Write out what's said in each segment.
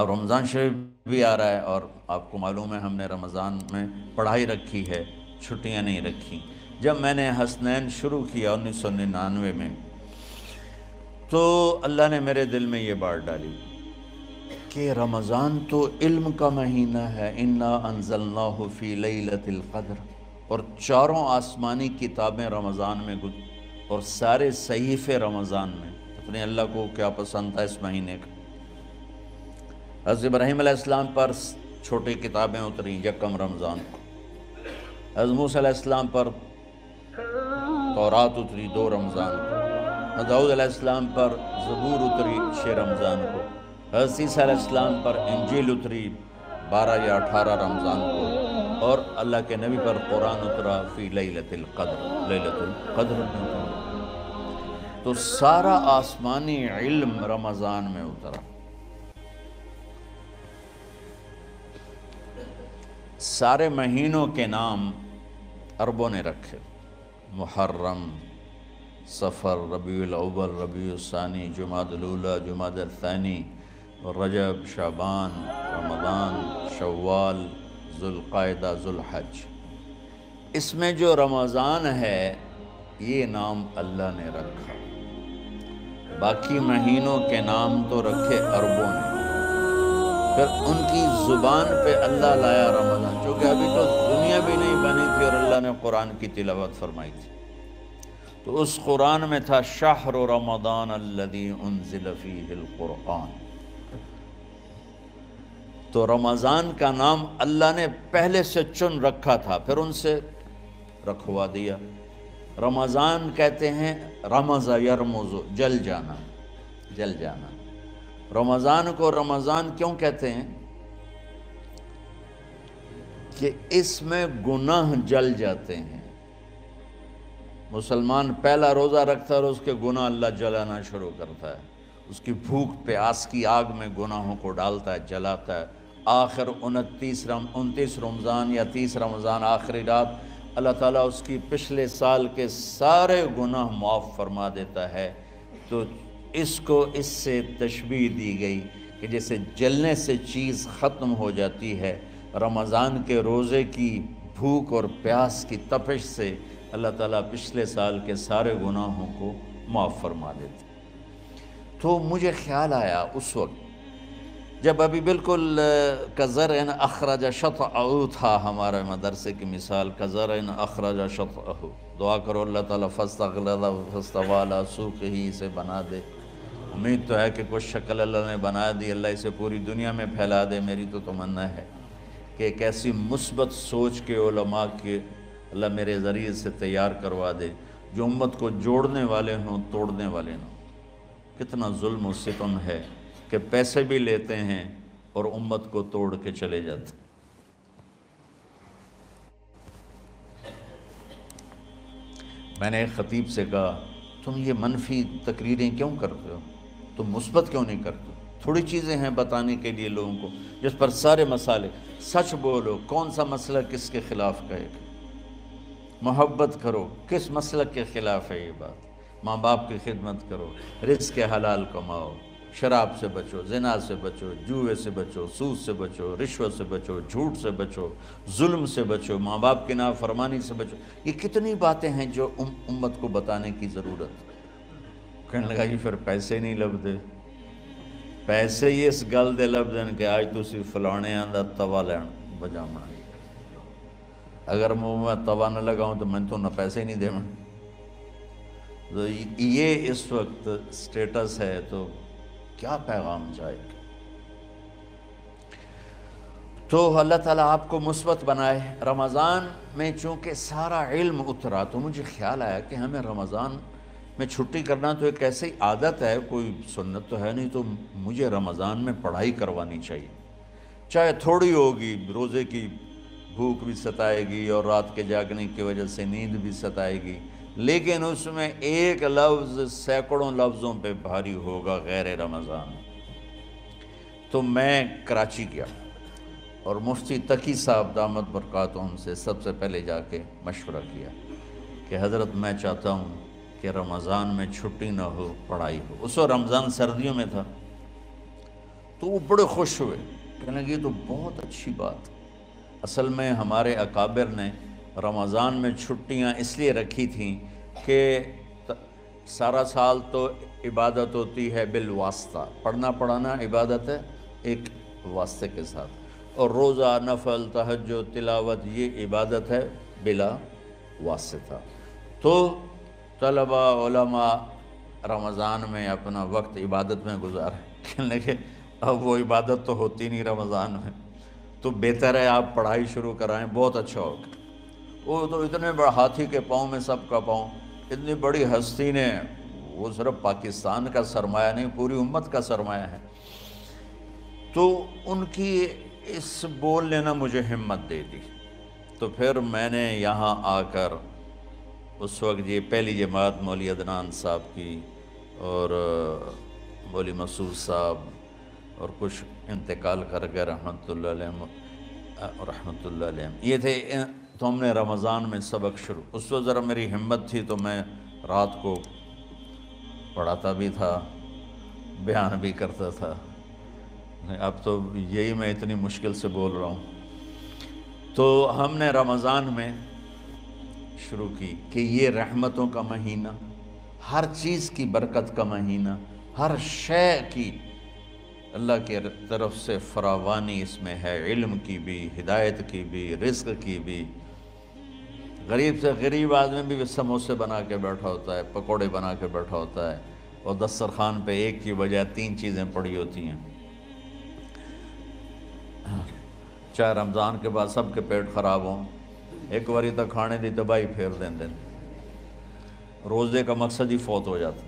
اب رمضان شریف بھی آ رہا ہے اور آپ کو معلوم ہے ہم نے رمضان میں پڑھائی رکھی ہے، چھٹیاں نہیں رکھی۔ جب میں نے حسنین شروع کیا انیس سو ننانوے میں، تو اللہ نے میرے دل میں یہ بات ڈالی کہ رمضان تو علم کا مہینہ ہے، انا انزلناہ فی لیلت القدر۔ اور چاروں آسمانی کتابیں رمضان میں اور سارے صحیفے رمضان میں۔ اپنے اللہ کو کیا پسند تھا اس مہینے کا۔ حضرت ابراہیم علیہ السلام پر چھوٹی کتابیں اتری، یکم رمضان کو۔ حضرت موسیٰ علیہ السلام پر تورات اتری، دو رمضان کو۔ حضرت علیہ السلام پر زبور اتری، چھ رمضان کو۔ حضرت عیسیٰ علیہ السلام پر انجیل اتری، بارہ یا اٹھارہ رمضان کو۔ اور اللہ کے نبی پر قرآن اترا، فی لیلت القدر لیلت القدر میں اترا۔ تو سارا آسمانی علم رمضان میں اترا۔ سارے مہینوں کے نام عربوں نے رکھے۔ محرم سفر ربیع الاول، ربیع الثانی جماعت الاولا جماعت الثانی، رجب، شعبان، رمضان، شوال ذوالقائدہ ذوالحج۔ اس میں جو رمضان ہے، یہ نام اللہ نے رکھا۔ باقی مہینوں کے نام تو رکھے عربوں نے۔ پھر ان کی زبان پہ اللہ لایا رمضان، چونکہ ابھی تو دنیا بھی نہیں بنی تھی اور اللہ نے قرآن کی تلاوت فرمائی تھی۔ تو اس قرآن میں تھا، شہر رمضان الذي انزل فیہ القرآن۔ تو رمضان کا نام اللہ نے پہلے سے چن رکھا تھا، پھر ان سے رکھوا دیا۔ رمضان کہتے ہیں، رمض یرمز، جل جانا جل جانا۔ رمضان کو رمضان کیوں کہتے ہیں؟ کہ اس میں گناہ جل جاتے ہیں۔ مسلمان پہلا روزہ رکھتا ہے اور اس کے گناہ اللہ جلانا شروع کرتا ہے۔ اس کی بھوک، پیاس کی آگ میں گناہوں کو ڈالتا ہے، جلاتا ہے۔ آخر انتیس رم، انتیس رمضان یا تیس رمضان آخری رات اللہ تعالیٰ اس کی پچھلے سال کے سارے گناہ معاف فرما دیتا ہے۔ تو اس کو اس سے تشبیح دی گئی کہ جیسے جلنے سے چیز ختم ہو جاتی ہے، رمضان کے روزے کی بھوک اور پیاس کی تپش سے اللہ تعالیٰ پچھلے سال کے سارے گناہوں کو معاف فرما دیتے تو مجھے خیال آیا اس وقت جب ابھی بالکل کذر اخراج شط تھا ہمارے مدرسے کی مثال کذر اخراج شط دعا کرو اللہ تعالیٰ فسط فسط والا سوکھ ہی اسے بنا دے۔ امید تو ہے کہ کچھ شکل اللہ نے بنا دی، اللہ اسے پوری دنیا میں پھیلا دے۔ میری تو تمنا ہے کہ ایک ایسی مثبت سوچ کے علماء کے اللہ میرے ذریعے سے تیار کروا دے۔ جو امت کو جوڑنے والے ہوں، توڑنے والے ہوں۔ کتنا ظلم و ستم ہے کہ پیسے بھی لیتے ہیں اور امت کو توڑ کے چلے جاتے میں نے ایک خطیب سے کہا، تم یہ منفی تقریریں کیوں کرتے ہو؟ تم مثبت کیوں نہیں کرتے؟ تھوڑی چیزیں ہیں بتانے کے لیے لوگوں کو، جس پر سارے مسالے، سچ بولو، کون سا مسئلہ کس کے خلاف کہے گا محبت کرو، کس مسلک کے خلاف ہے یہ بات؟ ماں باپ کی خدمت کرو، رزق کے حلال کماؤ، شراب سے بچو، زنا سے بچو، جوئے سے بچو سود سے بچو، رشوت سے بچو، جھوٹ سے بچو، ظلم سے بچو، ماں باپ کی نافرمانی سے بچو۔ یہ کتنی باتیں ہیں جو امت کو بتانے کی ضرورت ہے۔ کہنے لگا یہ پھر پیسے نہیں لب پیسے ہی اس گل دے لب دین کہ آج تو فلانے آندہ توا لین بجامنا اگر میں توا نہ لگاؤں تو میں تو نہ پیسے نہیں دے تو یہ اس وقت سٹیٹس ہے تو کیا پیغام جائے گا تو اللہ تعالیٰ آپ کو مثبت بنائے رمضان میں چونکہ سارا علم اترا تو مجھے خیال آیا کہ ہمیں رمضان میں چھٹی کرنا تو ایک ایسی عادت ہے، کوئی سنت تو ہے نہیں تو مجھے رمضان میں پڑھائی کروانی چاہیے۔ چاہے تھوڑی ہوگی، روزے کی بھوک بھی ستائے گی اور رات کے جاگنے کی وجہ سے نیند بھی ستائے گی۔ لیکن اس میں ایک لفظ سینکڑوں لفظوں پہ بھاری ہوگا غیر رمضان۔ تو میں کراچی گیا اور مفتی تقی صاحب دامت برکاتہم سے سب سے پہلے جا کے مشورہ کیا کہ حضرت میں چاہتا ہوں کہ رمضان میں چھٹی نہ ہو، پڑھائی ہو۔ اس وقت رمضان سردیوں میں تھا۔ تو وہ بڑے خوش ہوئے۔ کہنے لگے، یہ تو بہت اچھی بات۔ اصل میں ہمارے اکابر نے رمضان میں چھٹیاں اس لیے رکھی تھیں کہ سارا سال تو عبادت ہوتی ہے بالواسطہ۔ پڑھنا پڑھانا عبادت ہے ایک واسطے کے ساتھ۔ اور روزہ، نفل، تہجد، تلاوت، یہ عبادت ہے بلا واسطہ۔ تو طلبہ، علماء رمضان میں اپنا وقت عبادت میں گزار کہنے کہ اب وہ عبادت تو ہوتی نہیں رمضان میں۔ تو بہتر ہے آپ پڑھائی شروع کرائیں، بہت اچھا ہوگا۔ وہ تو اتنے بڑا ہاتھی کے پاؤں میں سب کا پاؤں۔ اتنی بڑی ہستی نے، وہ صرف پاکستان کا سرمایہ نہیں، پوری امت کا سرمایہ ہے۔ تو ان کی اس بول لینا مجھے ہمت دے دی۔ تو پھر میں نے یہاں آ کر اس وقت یہ پہلی جماعت مولی عدنان صاحب کی اور مولی مسعود صاحب اور کچھ انتقال کر گئے رحمۃ اللہ علیہ رحمۃ اللہ علیہ یہ تھے تو ہم نے رمضان میں سبق شروع۔ اس وقت ذرا میری ہمت تھی تو میں رات کو پڑھاتا بھی تھا، بیان بھی کرتا تھا۔ اب تو یہی میں اتنی مشکل سے بول رہا ہوں۔ تو ہم نے رمضان میں شروع کی کہ یہ رحمتوں کا مہینہ، ہر چیز کی برکت کا مہینہ، ہر شے کی اللہ کی طرف سے فراوانی اس میں ہے، علم کی بھی، ہدایت کی بھی، رزق کی بھی۔ غریب سے غریب آدمی بھی سموسے بنا کے بیٹھا ہوتا ہے، پکوڑے بنا کے بیٹھا ہوتا ہے، اور دسترخوان پہ ایک کی بجائے تین چیزیں پڑی ہوتی ہیں۔ چاہے رمضان کے بعد سب کے پیٹ خراب ہوں ایک واری تک کھانے دی تباہی پھیر دیں دیں روزے کا مقصد ہی فوت ہو جاتا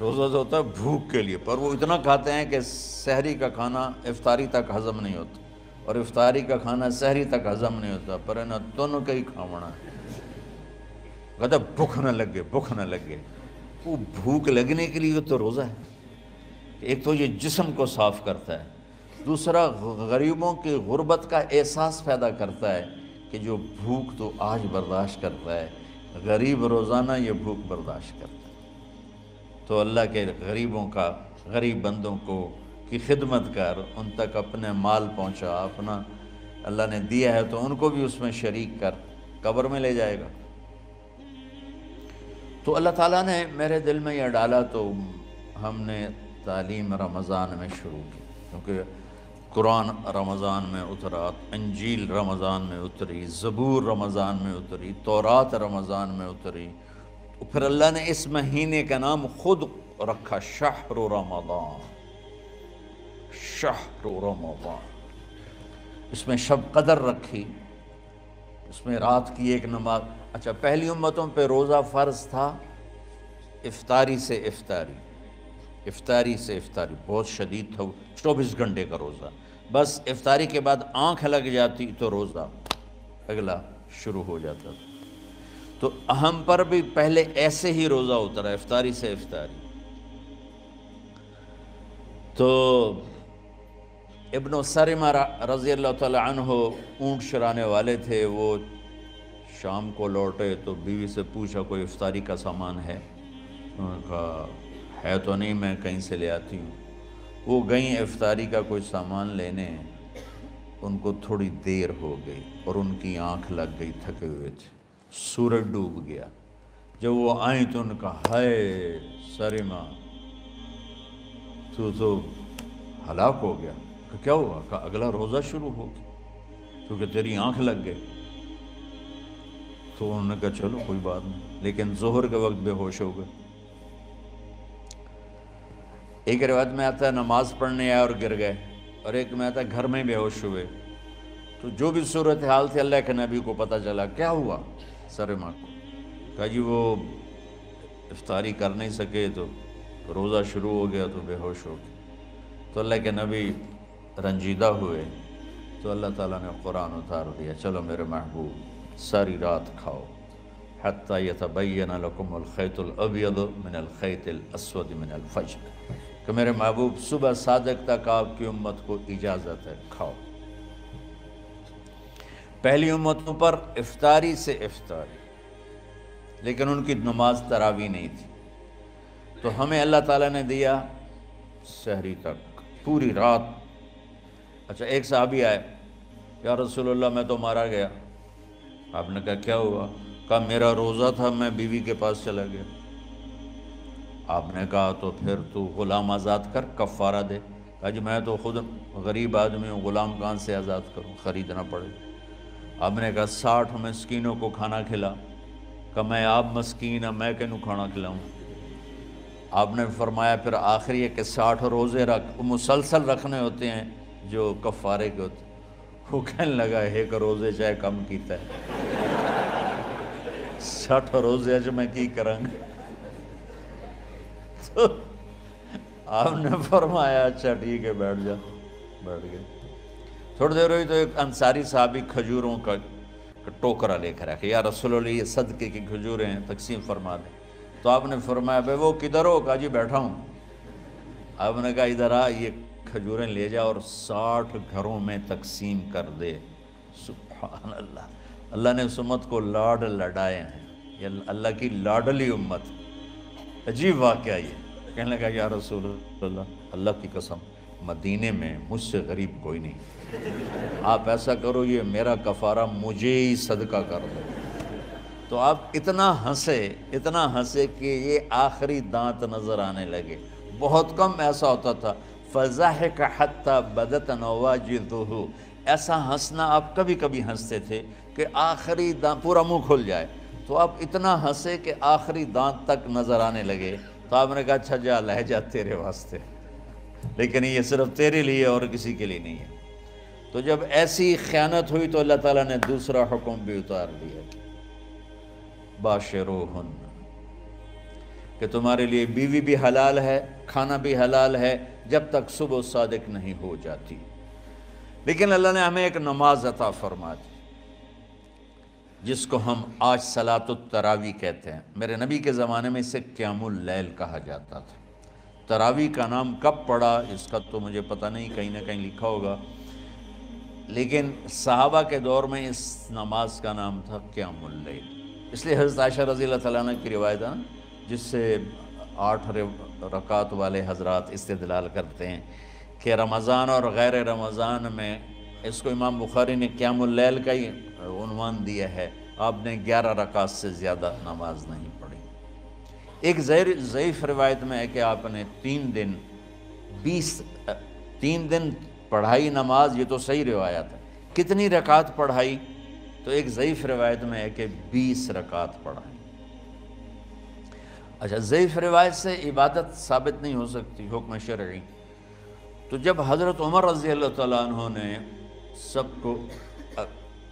روزہ تو ہوتا ہے بھوک کے لیے، پر وہ اتنا کھاتے ہیں کہ سحری کا کھانا افطاری تک ہضم نہیں ہوتا۔ اور افطاری کا کھانا سحری تک ہضم نہیں ہوتا، پر نہ دونوں کا ہی کھاونا۔ ہے کہتا بھوک نہ لگے، بھوک نہ لگے۔ وہ بھوک لگنے کے لیے تو روزہ ہے۔ ایک تو یہ جسم کو صاف کرتا ہے۔ دوسرا، غریبوں کی غربت کا احساس پیدا کرتا ہے۔ کہ جو بھوک تو آج برداشت کرتا ہے، غریب روزانہ یہ بھوک برداشت کرتا ہے۔ تو اللہ کے غریبوں کا، غریب بندوں کو کی خدمت کر، ان تک اپنے مال پہنچا، اپنا اللہ نے دیا ہے تو ان کو بھی اس میں شریک کر، قبر میں لے جائے گا۔ تو اللہ تعالیٰ نے میرے دل میں یہ ڈالا تو ہم نے تعلیم رمضان میں شروع کی، کیونکہ قرآن رمضان میں اترا انجیل رمضان میں اتری، زبور رمضان میں اتری، تورات رمضان میں اتری۔ پھر اللہ نے اس مہینے کا نام خود رکھا، شہر رمضان۔ شہر رمضان۔ اس میں شب قدر رکھی، اس میں رات کی ایک نماز۔ اچھا پہلی امتوں پہ روزہ فرض تھا، افطاری سے افطاری۔ افطاری سے افطاری، بہت شدید تھا۔ چوبیس گھنٹے کا روزہ۔ بس افطاری کے بعد آنکھ لگ جاتی تو روزہ اگلا شروع ہو جاتا تھا۔ تو ہم پر بھی پہلے ایسے ہی روزہ اترا، افطاری سے افطاری۔ تو ابن سرمہ رضی اللہ تعالی عنہ اونٹ شرانے والے تھے، وہ شام کو لوٹے تو بیوی سے پوچھا، کوئی افطاری کا سامان ہے؟ انہوں نے کہا، ہے تو نہیں، میں کہیں سے لے آتی ہوں۔ وہ گئیں، افطاری کا کوئی سامان لینے، ان کو تھوڑی دیر ہو گئی اور ان کی آنکھ لگ گئی تھکے ہوئے تھے۔ سورج ڈوب گیا۔ جب وہ آئیں تو ان کا ہائے سرما تو تو ہلاک ہو گیا۔ کہ کیا ہوا؟ کہ اگلا روزہ شروع ہو گیا۔ کیونکہ تیری آنکھ لگ گئی۔ تو انہوں نے کہا، چلو کوئی بات نہیں۔ لیکن ظہر کے وقت بے ہوش ہو گئے۔ ایک روایت میں آتا ہے، نماز پڑھنے آئے اور گر گئے۔ اور ایک میں آتا ہے، گھر میں بے ہوش ہوئے۔ تو جو بھی صورتحال تھی، اللہ کے نبی کو پتہ چلا۔ کیا ہوا؟ سرما کو۔ کہا جی وہ افطاری کر نہیں سکے تو روزہ شروع ہو گیا تو بے ہوش ہو گیا تو اللہ کے نبی رنجیدہ ہوئے۔ تو اللہ تعالیٰ نے قرآن اتار دیا۔ چلو میرے محبوب، ساری رات کھاؤ۔ حتی یتبین لکم الخیط الابید من الخیط الاسود من الفجر۔ کہ میرے محبوب صبح صادق تک آپ کی امت کو اجازت ہے، کھاؤ۔ پہلی امتوں پر افطاری سے افطاری، لیکن ان کی نماز تراوی نہیں تھی۔ تو ہمیں اللہ تعالیٰ نے دیا سحری تک، پوری رات۔ اچھا ایک صحابی آئے، یا رسول اللہ، میں تو مارا گیا۔ آپ نے کہا، کیا ہوا؟ کہا، میرا روزہ تھا، میں بیوی کے پاس چلا گیا۔ آپ نے کہا تو پھر تو غلام آزاد کر، کفارہ دے۔ کہا جی میں تو خود غریب آدمی ہوں، غلام کہاں سے آزاد کروں؟ خریدنا پڑے۔ آپ نے کہا ساٹھ مسکینوں کو کھانا کھلا۔ کہ میں آپ مسکین ہاں، میں کہنوں کھانا کھلاؤں؟ آپ نے فرمایا پھر آخری ہے کہ ساٹھ روزے رکھ، مسلسل رکھنے ہوتے ہیں جو کفارے کے ہوتے ہیں۔ وہ کہنے لگا، ایک روزے چاہے کم کیتا ہے۔ ساٹھ روزے اچھ میں کی کرنگ تو آپ نے فرمایا اچھا ٹھیک ہے، بیٹھ جا، بیٹھ گئے۔ تھوڑی دیر ہوئی تو ایک انصاری صحابی کھجوروں کا ٹوکرا لے کر رکھے یا رسول اللہ، یہ صدقے کی کھجوریں ہیں، تقسیم فرما دیں۔ تو آپ نے فرمایا، بھائی، وہ کدھر ہو؟ کہا جی بیٹھا ہوں۔ آپ نے کہا، ادھر آ، یہ کھجوریں لے جا اور ساٹھ گھروں میں تقسیم کر دے۔ سبحان اللہ۔ اللہ نے اس امت کو لاڈ لڑائے ہیں۔ یہ اللہ کی لاڈلی امت۔ عجیب واقعہ یہ کہنے لگا، یا رسول اللہ اللہ کی قسم، مدینے میں مجھ سے غریب کوئی نہیں۔ آپ ایسا کرو، یہ میرا کفارہ مجھے ہی صدقہ کر دو۔ تو آپ اتنا ہنسے اتنا ہنسے کہ یہ آخری دانت نظر آنے لگے۔ بہت کم ایسا ہوتا تھا۔ فَزَحِكَ حَتَّى بَدَتَ نَوَاجِدُهُ۔ ایسا ہنسنا آپ کبھی کبھی ہنستے تھے کہ آخری دانت پورا منہ کھل جائے۔ تو آپ اتنا ہنسے کہ آخری دانت تک نظر آنے لگے۔ تو آپ نے کہا اچھا جا، لہجہ تیرے واسطے۔ لیکن یہ صرف تیرے لیے اور کسی کے لیے نہیں ہے۔ تو جب ایسی خیانت ہوئی تو اللہ تعالیٰ نے دوسرا حکم بھی اتار دیا۔ باشروہن، کہ تمہارے لیے بیوی بھی حلال ہے، کھانا بھی حلال ہے، جب تک صبح صادق نہیں ہو جاتی۔ لیکن اللہ نے ہمیں ایک نماز عطا فرما دی۔ جس کو ہم آج صلاة التراوی کہتے ہیں۔ میرے نبی کے زمانے میں اسے قیام اللیل کہا جاتا تھا۔ تراوی کا نام کب پڑا؟ اس کا تو مجھے پتہ نہیں، کہیں نہ کہیں لکھا ہوگا۔ لیکن صحابہ کے دور میں اس نماز کا نام تھا قیام اللیل۔ اس لیے حضرت عائشہ رضی اللہ تعالیٰ کی روایت ہے جس سے آٹھ رکعت والے حضرات استدلال کرتے ہیں کہ رمضان اور غیر رمضان میں، اس کو امام بخاری نے قیام اللیل کا ہی عنوان دیا ہے، آپ نے گیارہ رکعت سے زیادہ نماز نہیں پڑھی۔ ایک ضعیف روایت میں ہے کہ آپ نے تین دن، بیس، تین دن پڑھائی نماز، یہ تو صحیح روایت ہے۔ کتنی رکعت پڑھائی؟ تو ایک ضعیف روایت میں ہے کہ بیس رکعت پڑھائی۔ اچھا ضعیف روایت سے عبادت ثابت نہیں ہو سکتی، حکم شرعی۔ تو جب حضرت عمر رضی اللہ تعالیٰ عنہ نے سب کو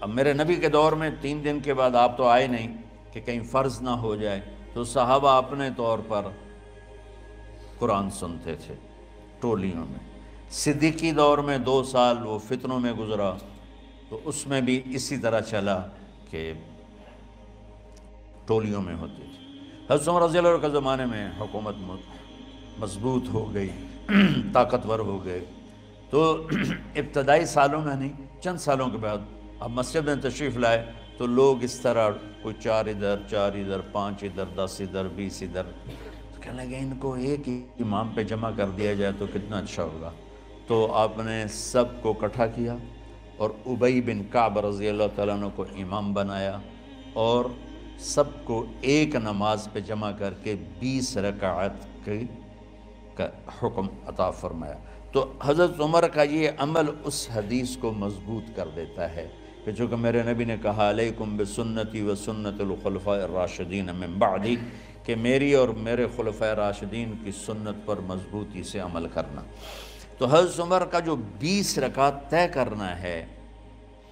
اب میرے نبی کے دور میں تین دن کے بعد آپ تو آئے نہیں کہ کہیں فرض نہ ہو جائے، تو صحابہ اپنے طور پر قرآن سنتے تھے ٹولیوں میں۔ صدیقی دور میں دو سال وہ فتنوں میں گزرا، تو اس میں بھی اسی طرح چلا کہ ٹولیوں میں ہوتے تھے حضرت عمر رضی اللہ کے زمانے میں حکومت مضبوط ہو گئی، طاقتور ہو گئے۔ تو ابتدائی سالوں میں نہیں، چند سالوں کے بعد اب مسجد میں تشریف لائے تو لوگ اس طرح کوئی چار ادھر چار ادھر، پانچ ادھر، دس ادھر، بیس ادھر۔ تو کہنے لگے ان کو ایک ہی امام پہ جمع کر دیا جائے تو کتنا اچھا ہوگا۔ تو آپ نے سب کو کٹھا کیا اور عبی بن کعب رضی اللہ تعالیٰ عنہ کو امام بنایا اور سب کو ایک نماز پہ جمع کر کے بیس رکعت کی کا حکم عطا فرمایا۔ تو حضرت عمر کا یہ عمل اس حدیث کو مضبوط کر دیتا ہے۔ کہ چونکہ میرے نبی نے کہا، علیکم بسنتی و سنت الخلفاء الراشدین من بعدی، کہ میری اور میرے خلفاء راشدین کی سنت پر مضبوطی سے عمل کرنا۔ تو حضرت عمر کا جو بیس رکعت طے کرنا ہے،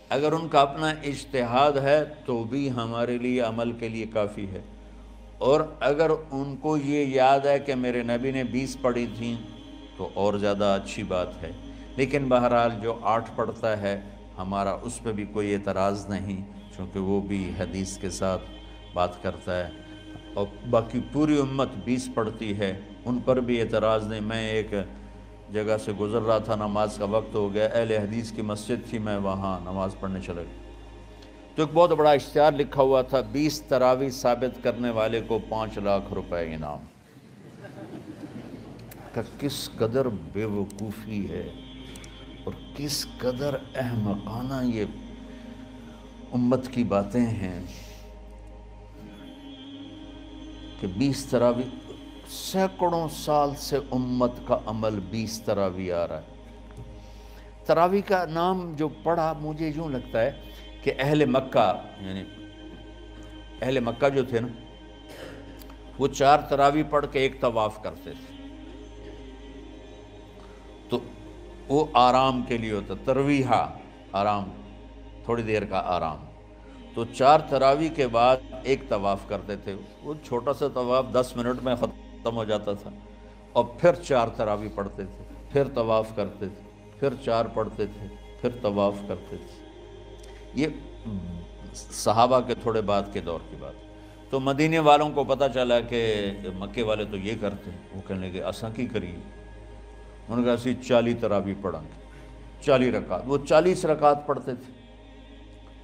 اگر ان کا اپنا اجتہاد ہے تو بھی ہمارے لیے عمل کے لیے کافی ہے۔ اور اگر ان کو یہ یاد ہے کہ میرے نبی نے بیس پڑھی تھیں، تو اور زیادہ اچھی بات ہے۔ لیکن بہرحال جو آٹھ پڑھتا ہے ہمارا اس پہ بھی کوئی اعتراض نہیں، چونکہ وہ بھی حدیث کے ساتھ بات کرتا ہے۔ اور باقی پوری امت بیس پڑھتی ہے، ان پر بھی اعتراض نہیں۔ میں ایک جگہ سے گزر رہا تھا، نماز کا وقت ہو گیا، اہل حدیث کی مسجد تھی، میں وہاں نماز پڑھنے چلے گیا۔ تو ایک بہت بڑا اشتہار لکھا ہوا تھا، بیس تراوی ثابت کرنے والے کو پانچ لاکھ روپے انعام۔ کا کس قدر بے وقوفی ہے۔ اور کس قدر احمقانہ یہ امت کی باتیں ہیں کہ بیس تراوی سینکڑوں سال سے امت کا عمل بیس تراوی آ رہا ہے۔ تراوی کا نام جو پڑھا مجھے یوں لگتا ہے کہ اہل مکہ یعنی اہل مکہ جو تھے نا، وہ چار تراوی پڑھ کے ایک طواف کرتے تھے۔ وہ آرام کے لیے ہوتا، ترویحہ، آرام، تھوڑی دیر کا آرام۔ تو چار تراوی کے بعد ایک طواف کرتے تھے۔ وہ چھوٹا سا طواف، دس منٹ میں ختم ہو جاتا تھا۔ اور پھر چار تراوی پڑھتے تھے، پھر طواف کرتے تھے، پھر چار پڑھتے تھے، پھر طواف کرتے تھے۔ یہ صحابہ کے تھوڑے بعد کے دور کی بات۔ تو مدینے والوں کو پتہ چلا کہ مکے والے تو یہ کرتے ہیں۔ وہ کہنے لگے، اساں کی کریے؟ انہوں نے کہا اسی چالی تراوی پڑھیں گے۔ چالی رکعت۔ وہ چالیس رکعت پڑھتے تھے۔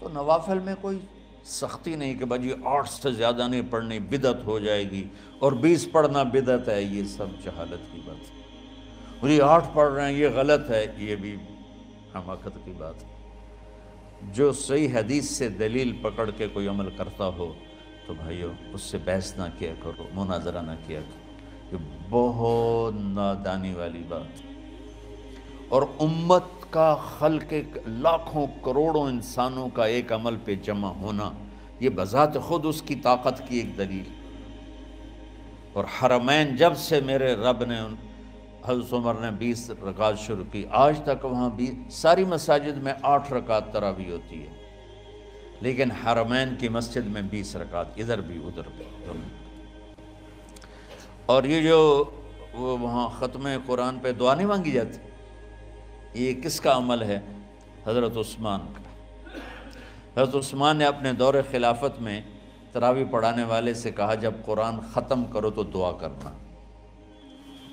تو نوافل میں کوئی سختی نہیں کہ بھائی جی آٹھ سے زیادہ نہیں پڑھنی بدت ہو جائے گی اور بیس پڑھنا بدت ہے، یہ سب جہالت کی بات ہے۔ اور یہ آٹھ پڑھ رہے ہیں، یہ غلط ہے، یہ بھی حماقت کی بات ہے۔ جو صحیح حدیث سے دلیل پکڑ کے کوئی عمل کرتا ہو تو بھائیو، اس سے بحث نہ کیا کرو، مناظرہ نہ کیا کرو۔ یہ بہت نادانی والی بات۔ اور امت کا خلق لاکھوں کروڑوں انسانوں کا ایک عمل پہ جمع ہونا، یہ بذات خود اس کی طاقت کی ایک دلیل۔ اور حرمین جب سے میرے رب نے حضرت عمر نے بیس رکعت شروع کی، آج تک وہاں بھی ساری مساجد میں آٹھ رکعت تراوی ہوتی ہے۔ لیکن حرمین کی مسجد میں بیس رکعت، ادھر بھی ادھر بھی۔ اور یہ جو وہ وہاں ختم قرآن پہ دعا نہیں مانگی جاتی، یہ کس کا عمل ہے؟ حضرت عثمان کا۔ حضرت عثمان نے اپنے دور خلافت میں تراوی پڑھانے والے سے کہا، جب قرآن ختم کرو تو دعا کرنا۔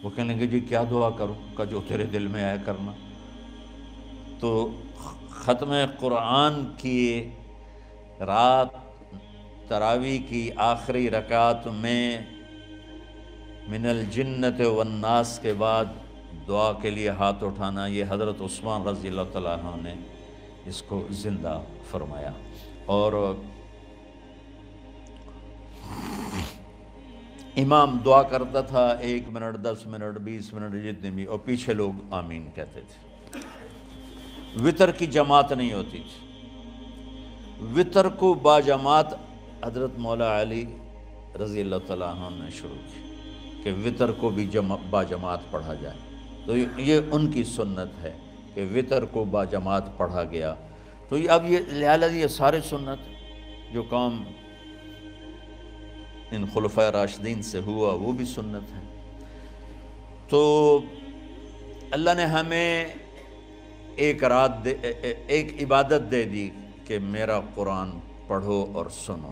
وہ کہنے لگے جی کیا دعا کروں؟ کا جو تیرے دل میں آیا کرنا۔ تو ختم قرآن کی رات، تراوی کی آخری رکعت میں من الجنت والناس کے بعد دعا کے لیے ہاتھ اٹھانا، یہ حضرت عثمان رضی اللہ تعالیٰ نے اس کو زندہ فرمایا۔ اور امام دعا کرتا تھا، ایک منٹ، دس منٹ، بیس منٹ جتنے بھی، اور پیچھے لوگ آمین کہتے تھے۔ وطر کی جماعت نہیں ہوتی تھی۔ وطر کو با جماعت حضرت مولا علی رضی اللہ تعالیٰ عنہ نے شروع کی۔ کہ وطر کو بھی با جماعت پڑھا جائے۔ تو یہ ان کی سنت ہے کہ وطر کو با جماعت پڑھا گیا۔ تو یہ اب یہ، لہٰذا یہ سارے سنت جو کام ان خلفۂ راشدین سے ہوا، وہ بھی سنت ہے تو اللہ نے ہمیں ایک رات دے، ایک عبادت دے دی کہ میرا قرآن پڑھو اور سنو۔